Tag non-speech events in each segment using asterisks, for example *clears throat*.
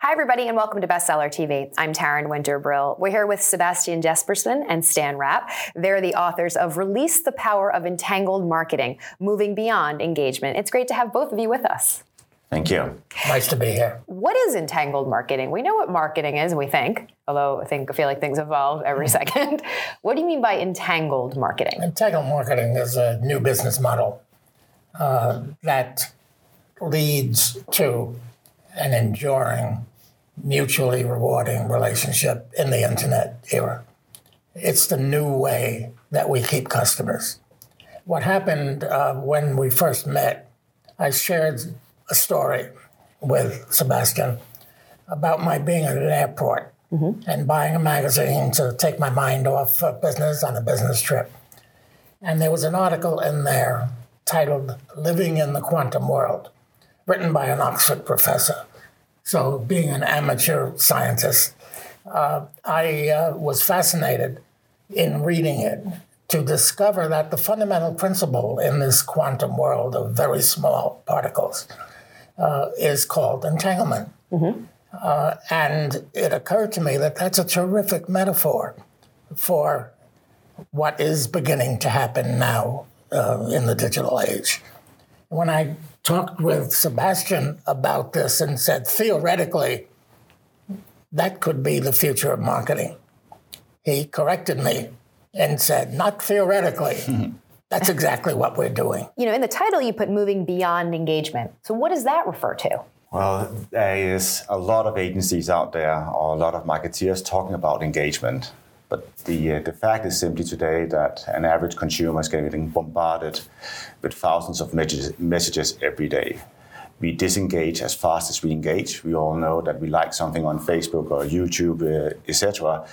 Hi, everybody, and welcome to Bestseller TV. I'm Taryn Winterbrill. We're here with Sebastian Jespersen and Stan Rapp. They're the authors of Release the Power of Entangled Marketing Moving Beyond Engagement. It's great to have both of you with us. Thank you. Nice to be here. What is entangled marketing? We know what marketing is, we think, although I think I feel like things evolve every second. *laughs* What do you mean by entangled marketing? Entangled marketing is a new business model uh, that leads to an enduring, mutually rewarding relationship in the internet era. It's the new way that we keep customers. What happened uh, when we first met, I shared a story with Sebastian about my being at an airport mm-hmm. and buying a magazine to take my mind off of business on a business trip. And there was an article in there titled Living in the Quantum World, written by an Oxford professor. So, being an amateur scientist, uh, I uh, was fascinated in reading it to discover that the fundamental principle in this quantum world of very small particles uh, is called entanglement. Mm-hmm. Uh, and it occurred to me that that's a terrific metaphor for what is beginning to happen now uh, in the digital age. When I talked with Sebastian about this and said, theoretically, that could be the future of marketing. He corrected me and said, not theoretically. *laughs* That's exactly what we're doing. You know, in the title, you put moving beyond engagement. So, what does that refer to? Well, there is a lot of agencies out there, or a lot of marketeers talking about engagement. But the, uh, the fact is simply today that an average consumer is getting bombarded with thousands of messages, messages every day. We disengage as fast as we engage. We all know that we like something on Facebook or YouTube, uh, etc.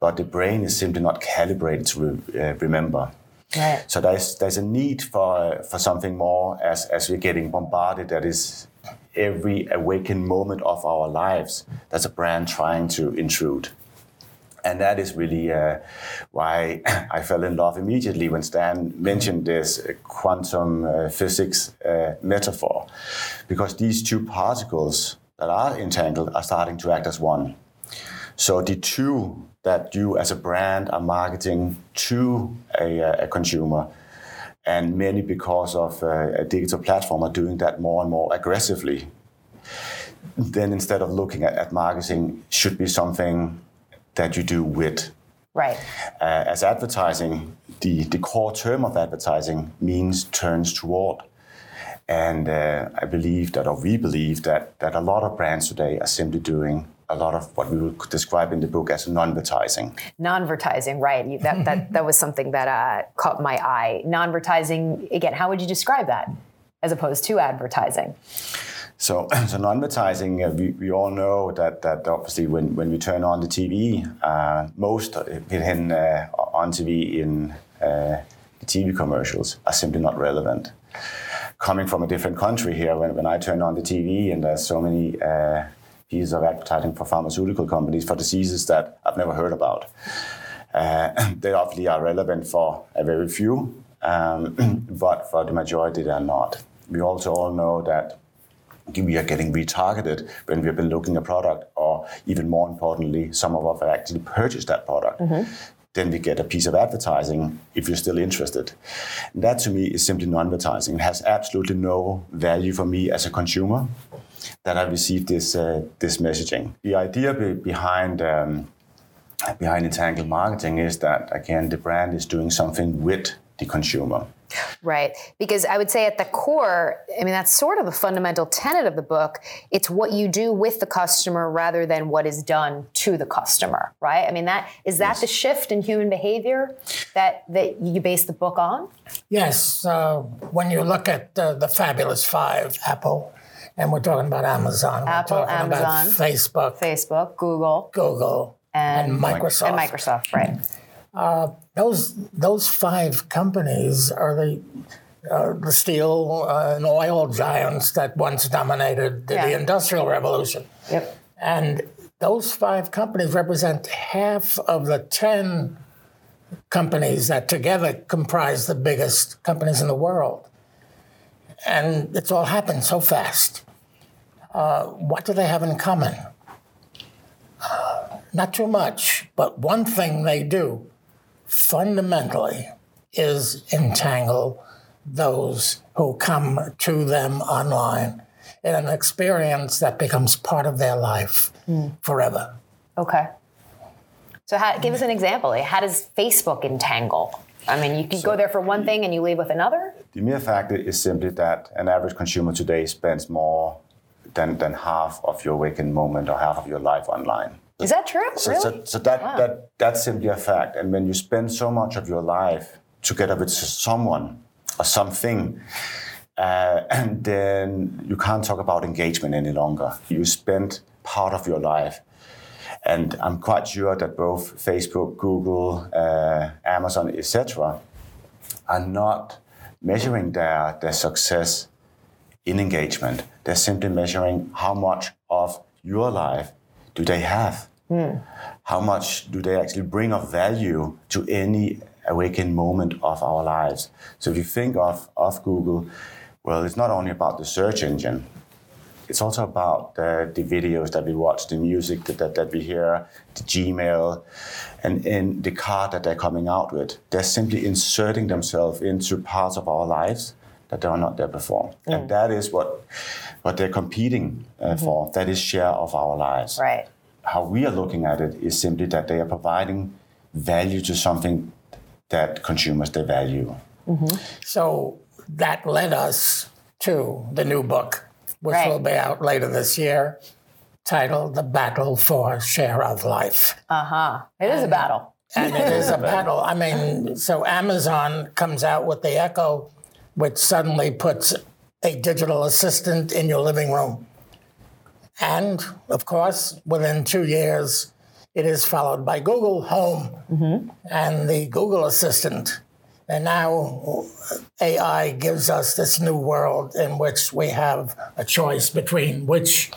But the brain is simply not calibrated to re- uh, remember. Right. So there's there's a need for for something more as as we're getting bombarded. That is every awakened moment of our lives. That's a brand trying to intrude. And that is really uh, why *clears throat* I fell in love immediately when Stan mentioned this quantum uh, physics uh, metaphor, because these two particles that are entangled are starting to act as one. So the two that you as a brand are marketing to a, a consumer. And many, because of a, a digital platform, are doing that more and more aggressively. Then instead of looking at, at marketing, should be something that you do with. Right. Uh, as advertising, the, the core term of advertising means turns toward. And uh, I believe that, or we believe that, that a lot of brands today are simply doing a lot of what we would describe in the book as non-vertising. Non-vertising, right? You, that, that, that was something that uh, caught my eye. Non-vertising, again, how would you describe that as opposed to advertising? So, *clears throat* so non-advertising, uh, we, we all know that, that obviously when, when we turn on the TV, uh, most in, uh, on TV in uh, the TV commercials are simply not relevant. Coming from a different country here, when, when I turn on the TV and there's so many uh, pieces of advertising for pharmaceutical companies for diseases that I've never heard about. Uh, *clears throat* they obviously are relevant for a very few, um, *clears throat* but for the majority, they're not. We also all know that we are getting retargeted when we have been looking at a product, or even more importantly, some of us have actually purchased that product. Mm-hmm. Then we get a piece of advertising if you're still interested. And that to me is simply non advertising. It has absolutely no value for me as a consumer that I received this uh, this messaging. The idea be- behind um, behind entangled marketing is that again the brand is doing something with the consumer. Right. Because I would say at the core, I mean, that's sort of the fundamental tenet of the book. It's what you do with the customer rather than what is done to the customer, right? I mean, that is that yes. the shift in human behavior that, that you base the book on? Yes. Uh, when you look at uh, the Fabulous Five, Apple, and we're talking about Amazon. Apple, Amazon, Facebook, Facebook, Google, Google, and, and Microsoft. And Microsoft, right. Uh, those those five companies are the uh, the steel uh, and oil giants that once dominated yeah. the Industrial Revolution. Yep. And those five companies represent half of the 10 companies that together comprise the biggest companies in the world. And it's all happened so fast. Uh, what do they have in common? Uh, not too much, but one thing they do fundamentally is entangle those who come to them online in an experience that becomes part of their life mm. forever. Okay. So, how, give us an example. Like, how does Facebook entangle? I mean, you can so, go there for one thing and you leave with another? The mere fact is simply that an average consumer today spends more than, than half of your waking moment or half of your life online. Is that true? So, really? so, so that, wow. that, that's simply a fact. And when you spend so much of your life together with someone or something, uh, *clears throat* and then you can't talk about engagement any longer. You spend part of your life. And I'm quite sure that both Facebook, Google, uh, Amazon, etc., are not measuring their, their success in engagement. They're simply measuring how much of your life do they have. Mm. How much do they actually bring of value to any awakened moment of our lives? So if you think of, of Google, well, it's not only about the search engine, it's also about the, the videos that we watch, the music that, that, that, we hear, the Gmail, and in the card that they're coming out with. They're simply inserting themselves into parts of our lives that they are not there before. Mm. And that is what, what they're competing uh, mm-hmm. for. That is share of our lives. Right how we are looking at it is simply that they are providing value to something that consumers they value. Mm-hmm. So that led us to the new book, which right. will be out later this year, titled "The Battle for Share of Life." Uh huh. It is and, a battle. and it is a battle. I mean, so Amazon comes out with the Echo, which suddenly puts a digital assistant in your living room. And of course, within two years, it is followed by Google Home mm-hmm. and the Google Assistant. And now AI gives us this new world in which we have a choice between which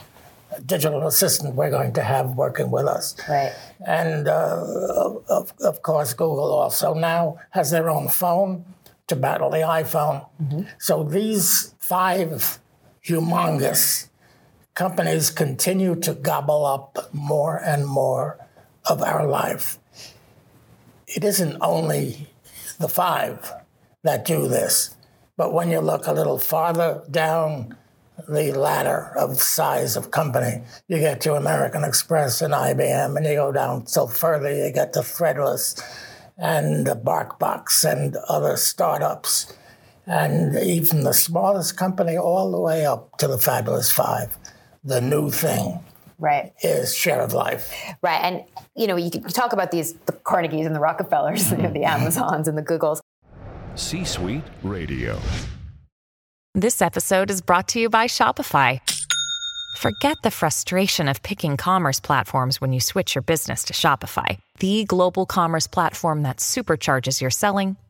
digital assistant we're going to have working with us. Right. And uh, of, of course, Google also now has their own phone to battle the iPhone. Mm-hmm. So these five humongous companies continue to gobble up more and more of our life. It isn't only the five that do this, but when you look a little farther down the ladder of size of company, you get to American Express and IBM, and you go down still further, you get to Threadless and BarkBox and other startups, and even the smallest company all the way up to the Fabulous Five the new thing right. is share of life. Right and you know you, can talk about these the carnegies and the rockefellers *laughs* mm-hmm. the amazons and the googles. C suite radio. This episode is brought to you by shopify. Forget the frustration of picking commerce platforms when you switch your business to shopify the global commerce platform that supercharges your selling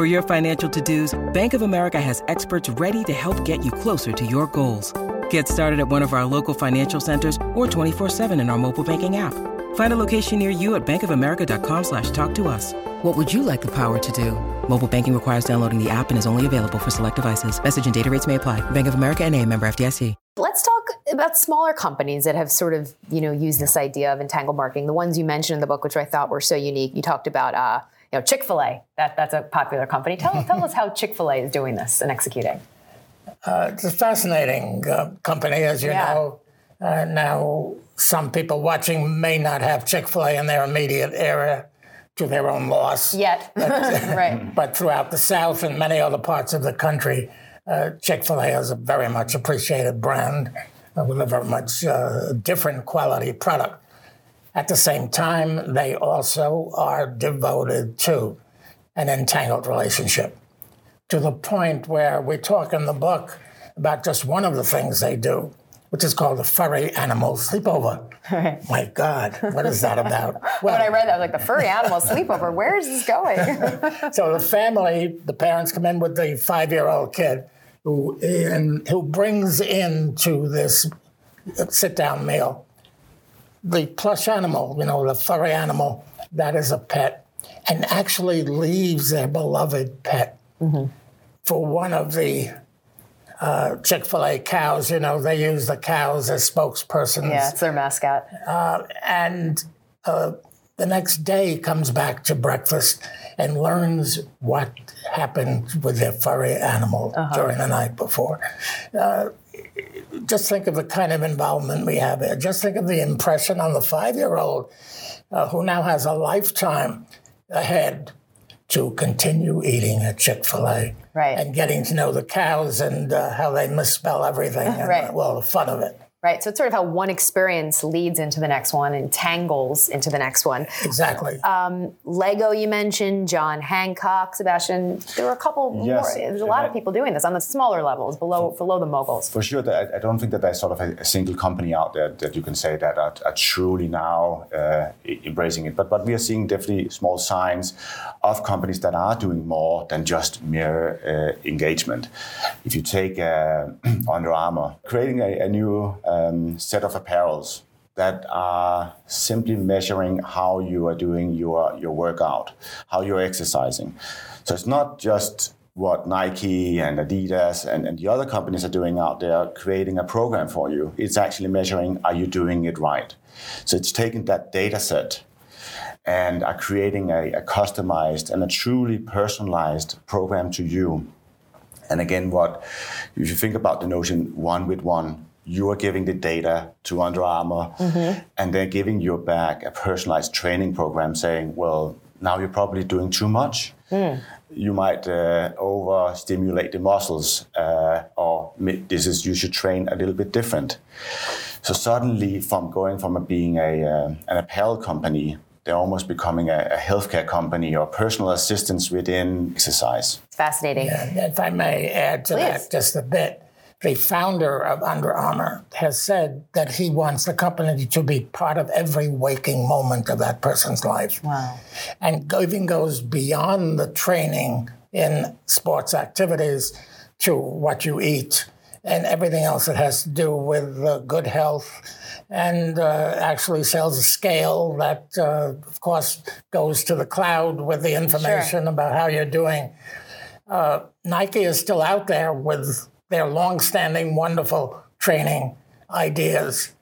For your financial to-dos, Bank of America has experts ready to help get you closer to your goals. Get started at one of our local financial centers or 24-7 in our mobile banking app. Find a location near you at bankofamerica.com slash talk to us. What would you like the power to do? Mobile banking requires downloading the app and is only available for select devices. Message and data rates may apply. Bank of America and a member FDIC. Let's talk about smaller companies that have sort of, you know, used this idea of entangled marketing. The ones you mentioned in the book, which I thought were so unique. You talked about, uh, you know, Chick Fil A. That that's a popular company. Tell tell us how Chick Fil A is doing this and executing. Uh, it's a fascinating uh, company, as you Yeah. know. Uh, now, some people watching may not have Chick fil A in their immediate area to their own loss. Yet, *laughs* right? But throughout the South and many other parts of the country, uh, Chick fil A is a very much appreciated brand uh, with a very much uh, different quality product. At the same time, they also are devoted to an entangled relationship to the point where we talk in the book about just one of the things they do, which is called the furry animal sleepover. My God, what is that about? *laughs* when I read that, I was like, the furry animal sleepover. Where is this going? *laughs* so the family, the parents come in with the five-year-old kid who in, who brings into this sit-down meal the plush animal, you know, the furry animal that is a pet, and actually leaves their beloved pet for one of the uh, Chick-fil-A cows. You know, they use the cows as spokespersons yeah, it's their mascot. and uh, the next day comes back to breakfast and learns what happened with their furry animal during the night before. Just think of the kind of involvement we have here. Just think of the impression on the five year old uh, who now has a lifetime ahead to continue eating at Chick fil A Right. and getting to know the cows and uh, how they misspell everything. *laughs* And, Right. well, the fun of it. Right. So it's sort of how one experience leads into the next one and tangles into the next one. Exactly. Lego, you mentioned, John Hancock, Sebastian. There were a couple Yes, more. There's a lot of people doing this on the smaller levels, below below the moguls. For sure, I, I don't think that there's sort of a, a single company out there that you can say that are, are truly now uh, embracing it. But but we are seeing definitely small signs of companies that are doing more than just mere uh, engagement. If you take uh, *clears throat* Under Armour, creating a, a new um, set of apparels that are simply measuring how you are doing your, your workout, how you're exercising. So it's not just what Nike and Adidas and, and the other companies are doing out there, creating a program for you. It's actually measuring are you doing it right? So it's taking that data set and are creating a, a customized and a truly personalized program to you. And again, what if you think about the notion one with one, you are giving the data to Under Armour, and they're giving you back a personalized training program, saying, "Well, now you're probably doing too much. You might uh, overstimulate the muscles, uh, or this is you should train a little bit different." So suddenly, from going from a, being a uh, an apparel company, they're almost becoming a, a healthcare company or personal assistance within exercise. It's fascinating. And if I may add to Please. that just a bit, the founder of Under Armour has said that he wants the company to be part of every waking moment of that person's life. Wow. And even goes beyond the training in sports activities to what you eat and everything else that has to do with uh, good health. And uh, actually sells a scale that, uh, of course, goes to the cloud with the information about how you're doing. Uh, Nike is still out there with their long-standing, wonderful training ideas,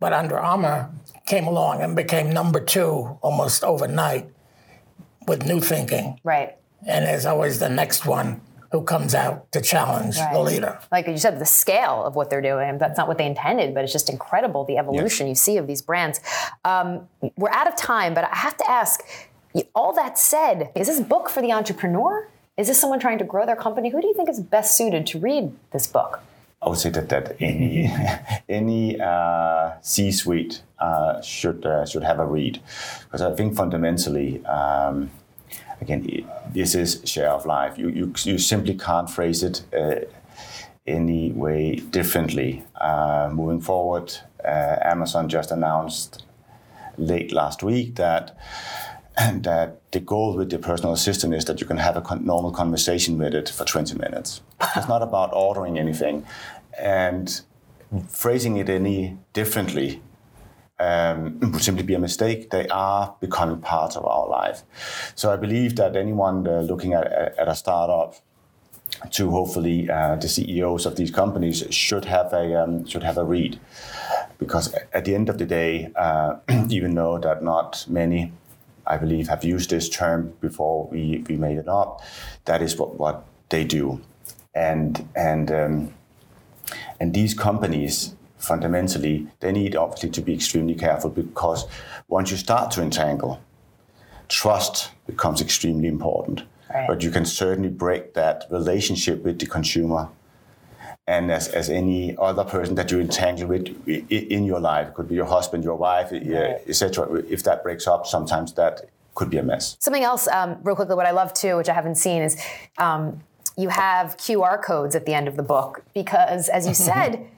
but Under Armour came along and became number two almost overnight with new thinking, Right. and there's always the next one who comes out to challenge the leader. Like you said, the scale of what they're doing, that's not what they intended, but it's just incredible the evolution you see of these brands. Um, we're out of time, but I have to ask all that said, is this book for the entrepreneur? Is this someone trying to grow their company? Who do you think is best suited to read this book? I would say that that any *laughs* any uh, C-suite uh, should uh, should have a read because I think fundamentally, um, again, this is share of life. You you, you simply can't phrase it uh, any way differently. Uh, moving forward, uh, Amazon just announced late last week that and that the goal with the personal assistant is that you can have a con- normal conversation with it for 20 minutes. It's not about ordering anything. And phrasing it any differently um, would simply be a mistake. They are becoming part of our life. So I believe that anyone uh, looking at, at a startup to hopefully uh, the CEOs of these companies should have a um, should have a read, because at the end of the day, uh, *clears throat* even though that not many, I believe, have used this term before we, we made it up, that is what, what they do, and and um, and these companies fundamentally they need obviously to be extremely careful because once you start to entangle, trust becomes extremely important Right. But you can certainly break that relationship with the consumer. And as, as any other person that you entangle with in your life, it could be your husband, your wife, right. etc. If that breaks up, sometimes that could be a mess. Something else, um, real quickly, what I love too, which I haven't seen, is um, you have QR codes at the end of the book because, as you *laughs* said,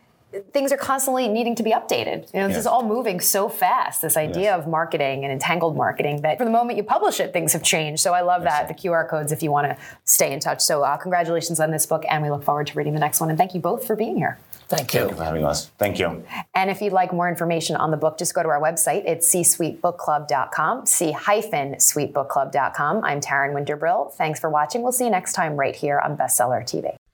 things are constantly needing to be updated. You know, this yes. is all moving so fast. This idea yes. of marketing and entangled marketing that from the moment you publish it, things have changed. So I love yes. that the QR codes if you want to stay in touch. So uh, congratulations on this book, and we look forward to reading the next one. And thank you both for being here. Thank you. Thank you for having us. Thank you. And if you'd like more information on the book, just go to our website. It's c-suitebookclub.com, c-suitebookclub.com. I'm Taryn Winterbrill. Thanks for watching. We'll see you next time right here on Bestseller TV.